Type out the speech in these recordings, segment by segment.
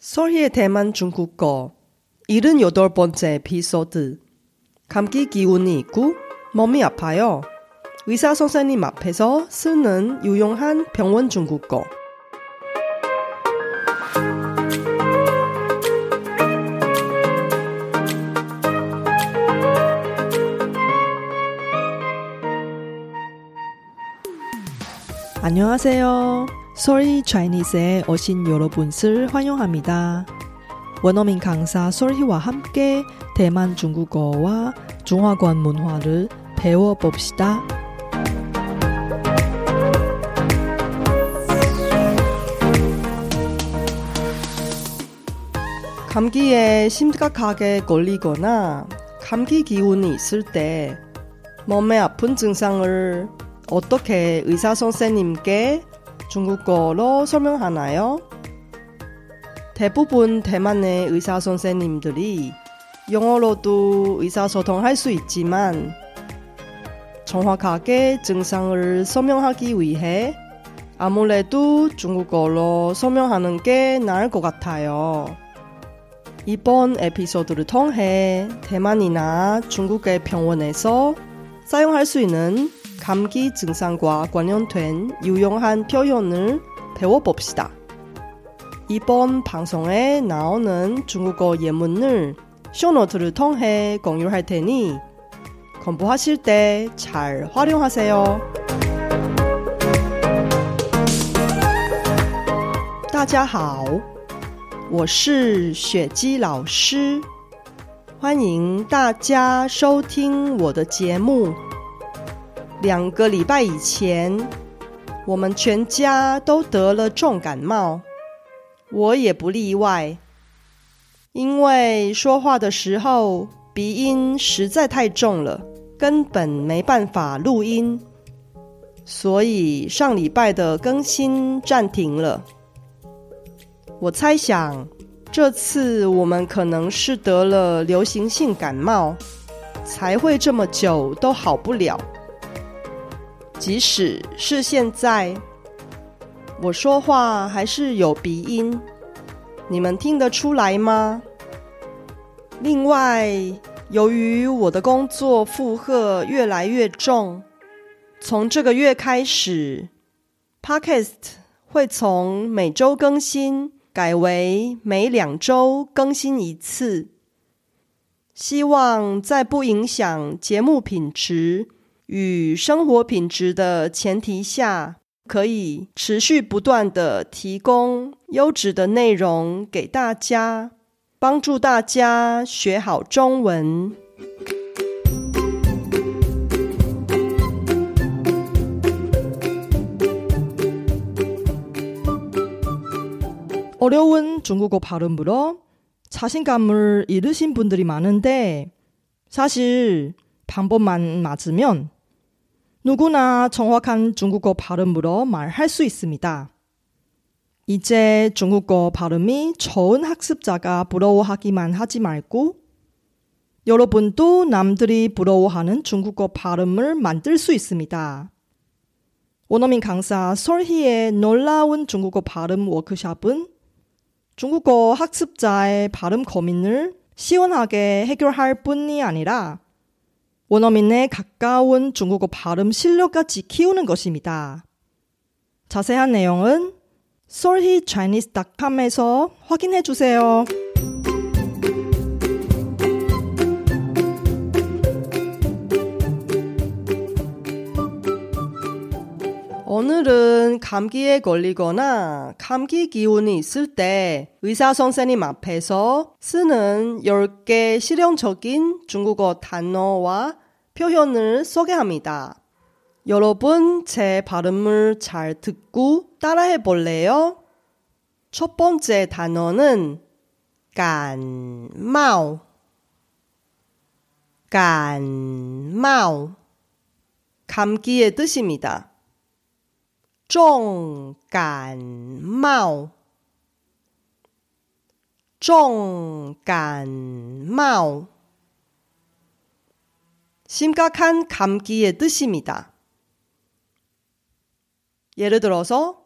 설희의 대만 중국어 78번째 에피소드 감기 기운이 있고 몸이 아파요. 의사 선생님 앞에서 쓰는 유용한 병원 중국어 안녕하세요. 솔희 차이니스에 오신 여러분을 환영합니다. 원어민 강사 솔희와 함께 대만 중국어와 중화권 문화를 배워봅시다. 감기에 심각하게 걸리거나 감기 기운이 있을 때 몸에 아픈 증상을 어떻게 의사 선생님께 중국어로 설명하나요? 대부분 대만의 의사 선생님들이 영어로도 의사소통할 수 있지만 정확하게 증상을 설명하기 위해 아무래도 중국어로 설명하는 게 나을 것 같아요. 이번 에피소드를 통해 대만이나 중국의 병원에서 사용할 수 있는 감기 증상과 관련된 유용한 표현을 배워봅시다. 이번 방송에 나오는 중국어 예문을 쇼노트를 통해 공유할 테니 공부하실 때 잘 활용하세요. 大家好，我是雪姬老师，欢迎大家收听我的节目。 两个礼拜以前，我们全家都得了重感冒，我也不例外。因为说话的时候鼻音实在太重了，根本没办法录音，所以上礼拜的更新暂停了。我猜想，这次我们可能是得了流行性感冒，才会这么久都好不了。即使是现在，我说话还是有鼻音，你们听得出来吗？另外，由于我的工作负荷越来越重，从这个月开始，Podcast 会从每周更新改为每两周更新一次。希望在不影响节目品质。与生活品质的前提下，可以持续不断的提供优质的内容给大家，帮助大家学好中文。어려운중국어발음으로자신감을잃으신분들이많은데사실방법만맞으면 누구나 정확한 중국어 발음으로 말할 수 있습니다. 이제 중국어 발음이 좋은 학습자가 부러워하기만 하지 말고 여러분도 남들이 부러워하는 중국어 발음을 만들 수 있습니다. 원어민 강사 설희의 놀라운 중국어 발음 워크샵은 중국어 학습자의 발음 고민을 시원하게 해결할 뿐이 아니라 원어민의 가까운 중국어 발음 실력까지 키우는 것입니다. 자세한 내용은 solhechinese.com에서 확인해 주세요. 오늘은 감기에 걸리거나 감기 기운이 있을 때 의사 선생님 앞에서 쓰는 10개 실용적인 중국어 단어와 표현을 소개합니다. 여러분 제 발음을 잘 듣고 따라해 볼래요? 첫 번째 단어는 간마오 간마오 감기의 뜻입니다. 重感冒重感冒 심각한 감기의 뜻입니다. 예를 들어서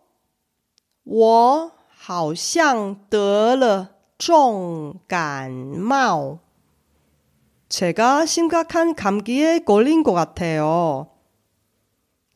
我 好像得了重感冒。제가심각한감기에걸린것같아요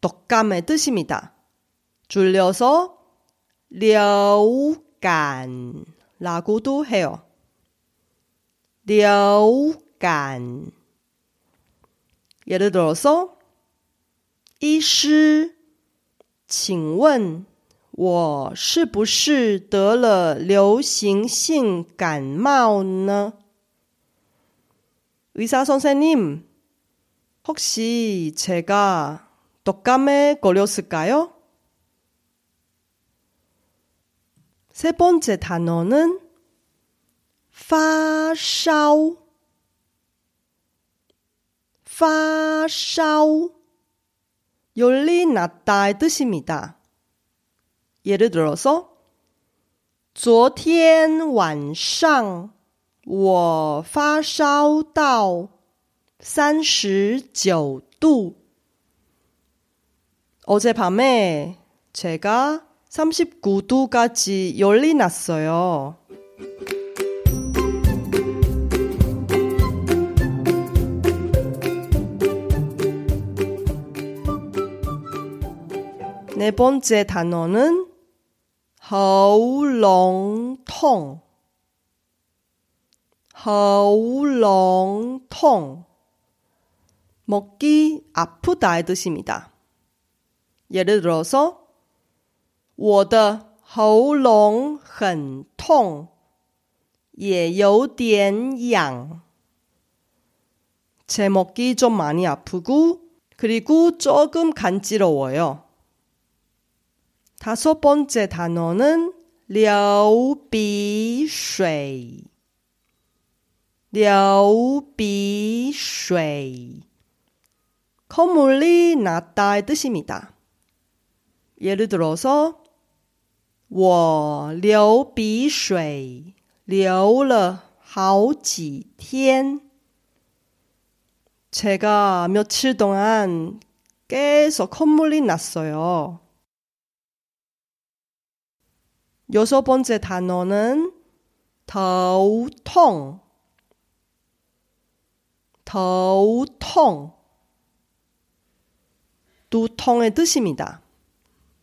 독감의 뜻입니다. 줄여서 流感라고도 해요. 流感 예를 들어서 医师请问我是不是得了流行性感冒呢 의사 선생님, 혹시 제가 독감에 걸렸을까요? 세 번째 단어는 发烧，发烧，열이났다의뜻입니다예를들어서昨天晚上我发烧到三十九度 어젯밤에 제가 39도까지 열이 났어요. 네 번째 단어는 허울렁통 허울렁통 먹기 아프다의 뜻입니다. 예를 들어서 我的喉咙很痛，也有点痒。제목이좀많이아프고그리고조금간지러워요다섯번째단어는流鼻水，流鼻水콧물이났다의뜻입니다 예를들어서我流鼻水流了好几天。제가며칠동안계속콧물이났어요여섯번째단어는头痛，头痛，두통의뜻입니다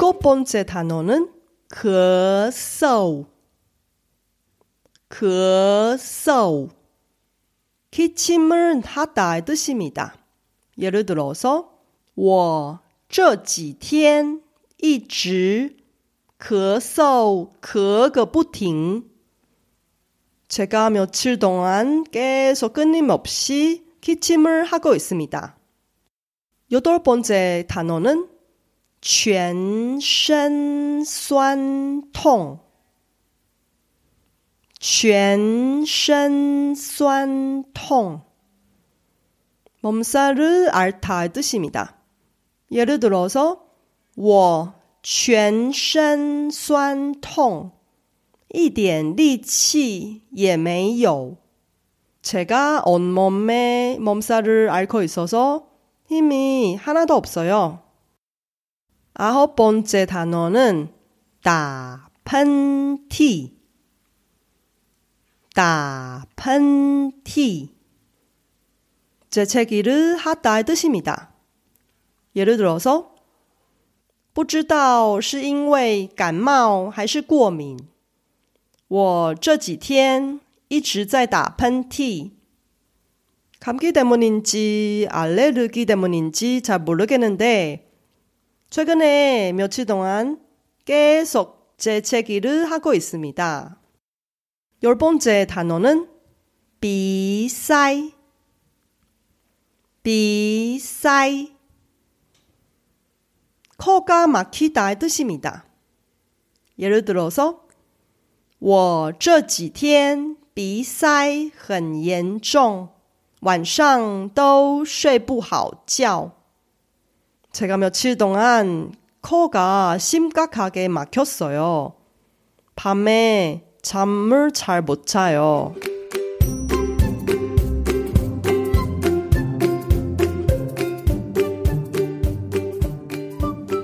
일곱 번째 단어는 咳嗽, 咳嗽, 기침을 하다의 뜻입니다. 예를 들어서 我这几天一直咳嗽咳个不停. 제가 며칠 동안 계속 끊임없이 기침을 하고 있습니다. 여덟 번째 단어는 全身酸痛，全身酸痛。몸살을앓다의뜻입니다예를들어서我全身酸痛，一点力气也没有。제가온몸에몸살을앓고있어서힘이하나도없어요 아홉 번째 단어는 다 펀티, 다 펀티. 재채기를 하다의 뜻입니다. 예를 들어서 不知道是因为感冒还是过敏 我这几天一直在打喷嚏。감기때문인지알레르기때문인지잘모르겠는데 최근에며칠동안계속재채기를하고있습니다열번째단어는비싸이비싸이코가막히다의뜻입니다 예를들어서我这几天鼻塞很严重，晚上都睡不好觉。 제가 며칠 동안 코가 심각하게 막혔어요 밤에 잠을 잘 못 자요.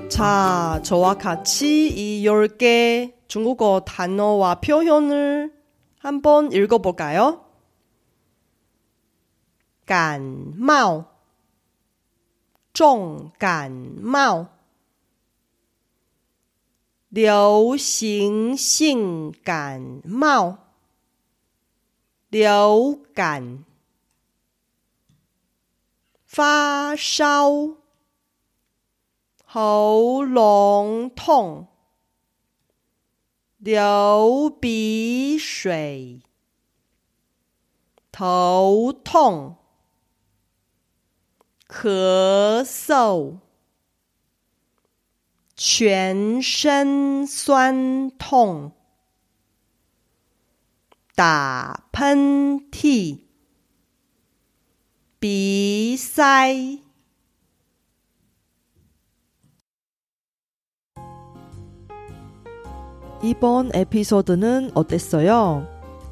자, 저와 같이 이 10개 중국어 단어와 표현을 한번 읽어볼까요? 感冒，重感冒，流行性感冒，流感，发烧。喉咙痛，流鼻水，头痛，咳嗽，全身酸痛，打喷嚏，鼻塞。 이번 에피소드는 어땠어요?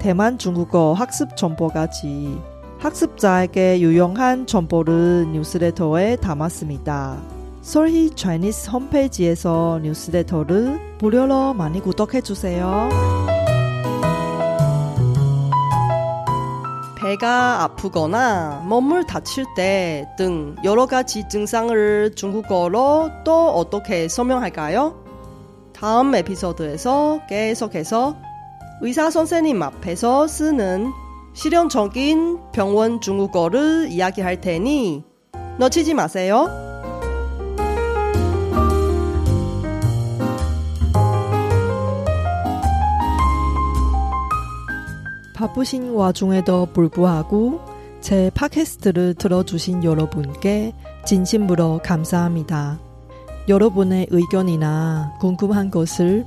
대만 중국어 학습 정보까지 학습자에게 유용한 정보를 뉴스레터에 담았습니다. 솔희 차이니스 홈페이지에서 뉴스레터를 무료로 많이 구독해주세요. 배가 아프거나 몸을 다칠 때 등 여러 가지 증상을 중국어로 또 어떻게 설명할까요? 다음 에피소드에서 계속해서 의사 선생님 앞에서 쓰는 실용적인 병원 중국어를 이야기할 테니 놓치지 마세요. 바쁘신 와중에도 불구하고 제 팟캐스트를 들어주신 여러분께 진심으로 감사합니다. 여러분의 의견이나 궁금한 것을